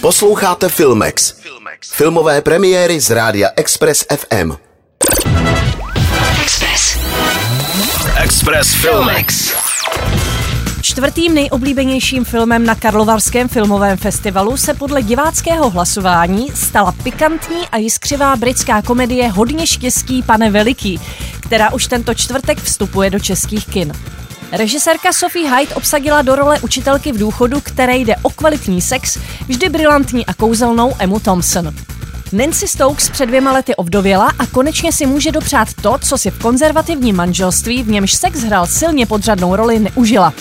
Posloucháte Filmex. Filmové premiéry z rádia Express FM. Express. Express Filmex. Čtvrtým nejoblíbenějším filmem na Karlovarském filmovém festivalu se podle diváckého hlasování stala pikantní a jiskřivá britská komedie Hodně štěstí, pane Veliký, která už tento čtvrtek vstupuje do českých kin. Režisérka Sophie Hyde obsadila do role učitelky v důchodu, které jde o kvalitní sex, vždy brilantní a kouzelnou Emu Thompson. Nancy Stokes před dvěma lety ovdověla a konečně si může dopřát to, co si v konzervativním manželství, v němž sex hrál silně podřadnou roli, neužila.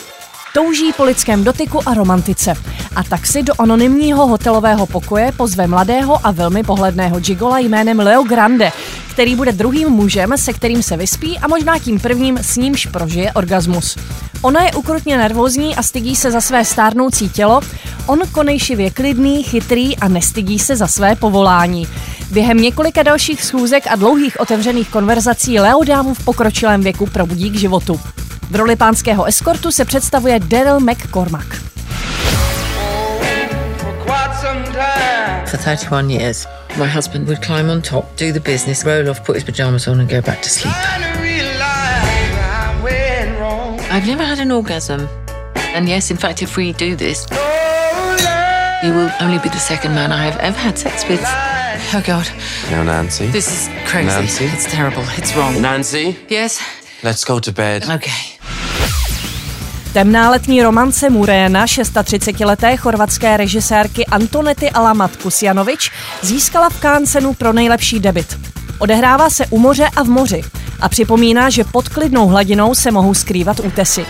Touží po lidském dotyku a romantice. A tak si do anonymního hotelového pokoje pozve mladého a velmi pohledného gigola jménem Leo Grande, který bude druhým mužem, se kterým se vyspí a možná tím prvním s nímž prožije orgasmus. Ona je ukrutně nervózní a stydí se za své stárnoucí tělo, on konejšivě klidný, chytrý a nestydí se za své povolání. Během několika dalších schůzek a dlouhých otevřených konverzací Leo dámu v pokročilém věku probudí k životu. V roli pánského eskortu se představuje Daryl McCormack. For 31 years, my husband would climb on top, do the business, roll off, put his pajamas on, and go back to sleep. I've never had an orgasm. And yes, in fact, if we do this, you will only be the second man I have ever had sex with. Oh, God. Now, Nancy. This is crazy. Nancy? It's terrible. It's wrong. Nancy, Yes? let's go to bed. Okay. Temná letní romance Muréna 36-leté chorvatské režisérky Antonety Alamat Kusjanovič získala v Cannes cenu pro nejlepší debit. Odehrává se u moře a v moři a připomíná, že pod klidnou hladinou se mohou skrývat útesy.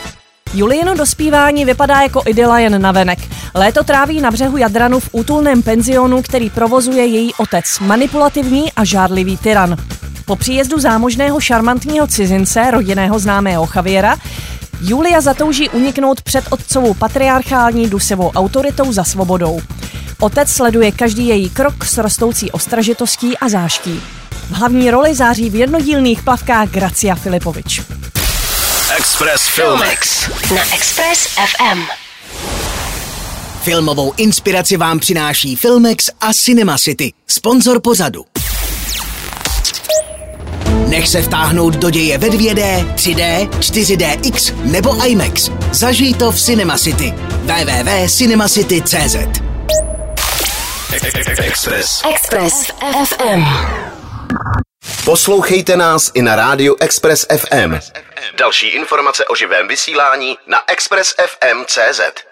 Julieno dospívání vypadá jako idyla jen na venek. Léto tráví na břehu Jadranu v útulném penzionu, který provozuje její otec, manipulativní a žádlivý tyran. Po příjezdu zámožného šarmantního cizince, rodinného známého Javiera, Julia zatouží uniknout před otcovou patriarchální dusivou autoritou za svobodou. Otec sleduje každý její krok s rostoucí ostražitostí a záští. V hlavní roli září v jednodílných plavkách Gracia Filipovič. Express Filmex. Na Express FM. Filmovou inspiraci vám přináší Filmex a Cinema City, sponzor pořadu. Nech se vtáhnout do děje ve 2D, 3D, 4DX nebo IMAX. Zažij to v Cinema City. www.cinemacity.cz Express. Express FM. Poslouchejte nás i na rádiu Express FM. Další informace o živém vysílání na expressfm.cz.